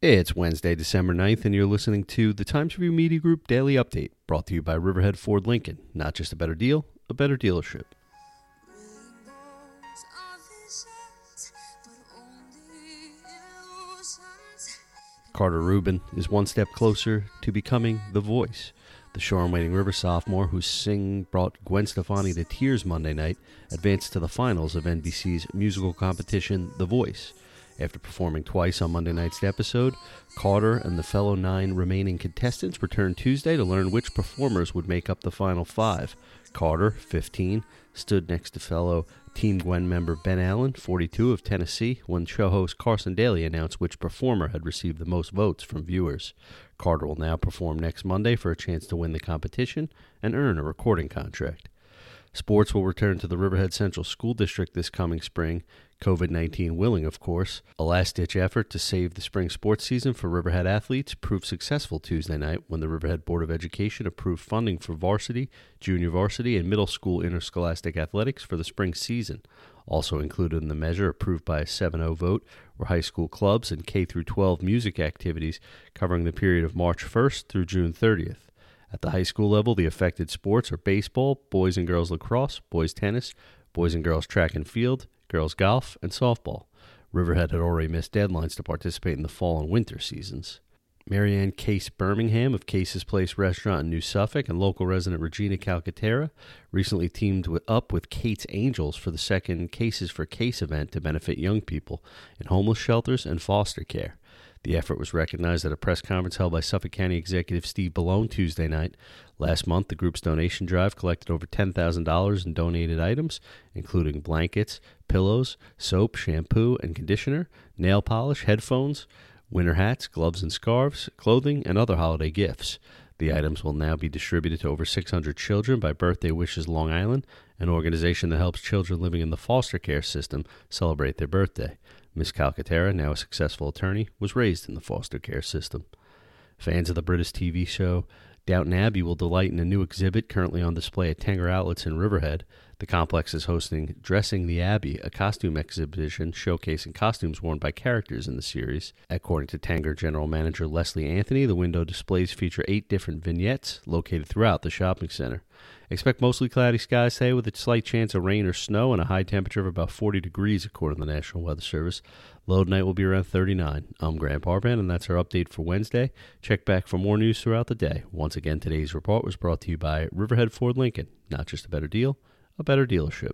It's Wednesday, December 9th, and you're listening to the Times Review Media Group Daily Update, brought to you by Riverhead Ford Lincoln. Not just a better deal, a better dealership. Rainbows are visions, but only illusions. Carter Rubin is one step closer to becoming The Voice. The Shoreham Wading River sophomore whose sing brought Gwen Stefani to tears Monday night advanced to the finals of NBC's musical competition The Voice. After performing twice on Monday night's episode, Carter and the fellow nine remaining contestants returned Tuesday to learn which performers would make up the final five. Carter, 15, stood next to fellow Team Gwen member Ben Allen, 42 of Tennessee, when show host Carson Daly announced which performer had received the most votes from viewers. Carter will now perform next Monday for a chance to win the competition and earn a recording contract. Sports will return to the Riverhead Central School District this coming spring, COVID 19 willing, of course. A last ditch effort to save the spring sports season for Riverhead athletes proved successful Tuesday night when the Riverhead Board of Education approved funding for varsity, junior varsity, and middle school interscholastic athletics for the spring season. Also included in the measure, approved by a 7 0 vote, were high school clubs and K 12 music activities covering the period of March 1st through June 30th. At the high school level, the affected sports are baseball, boys and girls lacrosse, boys tennis, boys and girls track and field, girls golf, and softball. Riverhead had already missed deadlines to participate in the fall and winter seasons. Marianne Case Birmingham of Case's Place Restaurant in New Suffolk and local resident Regina Calcaterra recently teamed with, up with Kate's Angels for the second Cases for Case event to benefit young people in homeless shelters and foster care. The effort was recognized at a press conference held by Suffolk County Executive Steve Bellone Tuesday night. Last month, the group's donation drive collected over $10,000 in donated items, including blankets, pillows, soap, shampoo and conditioner, nail polish, headphones, winter hats, gloves and scarves, clothing, and other holiday gifts. The items will now be distributed to over 600 children by Birthday Wishes Long Island, an organization that helps children living in the foster care system celebrate their birthday. Miss Calcaterra, now a successful attorney, was raised in the foster care system. Fans of the British TV show Downton Abbey will delight in a new exhibit currently on display at Tanger Outlets in Riverhead. The complex is hosting Dressing the Abbey, a costume exhibition showcasing costumes worn by characters in the series. According to Tanger General Manager Leslie Anthony, the window displays feature eight different vignettes located throughout the shopping center. Expect mostly cloudy skies today with a slight chance of rain or snow and a high temperature of about 40 degrees, according to the National Weather Service. Low tonight will be around 39. I'm Grant Parpan, and that's our update for Wednesday. Check back for more news throughout the day. Once again, today's report was brought to you by Riverhead Ford Lincoln. Not just a better deal, a better dealership.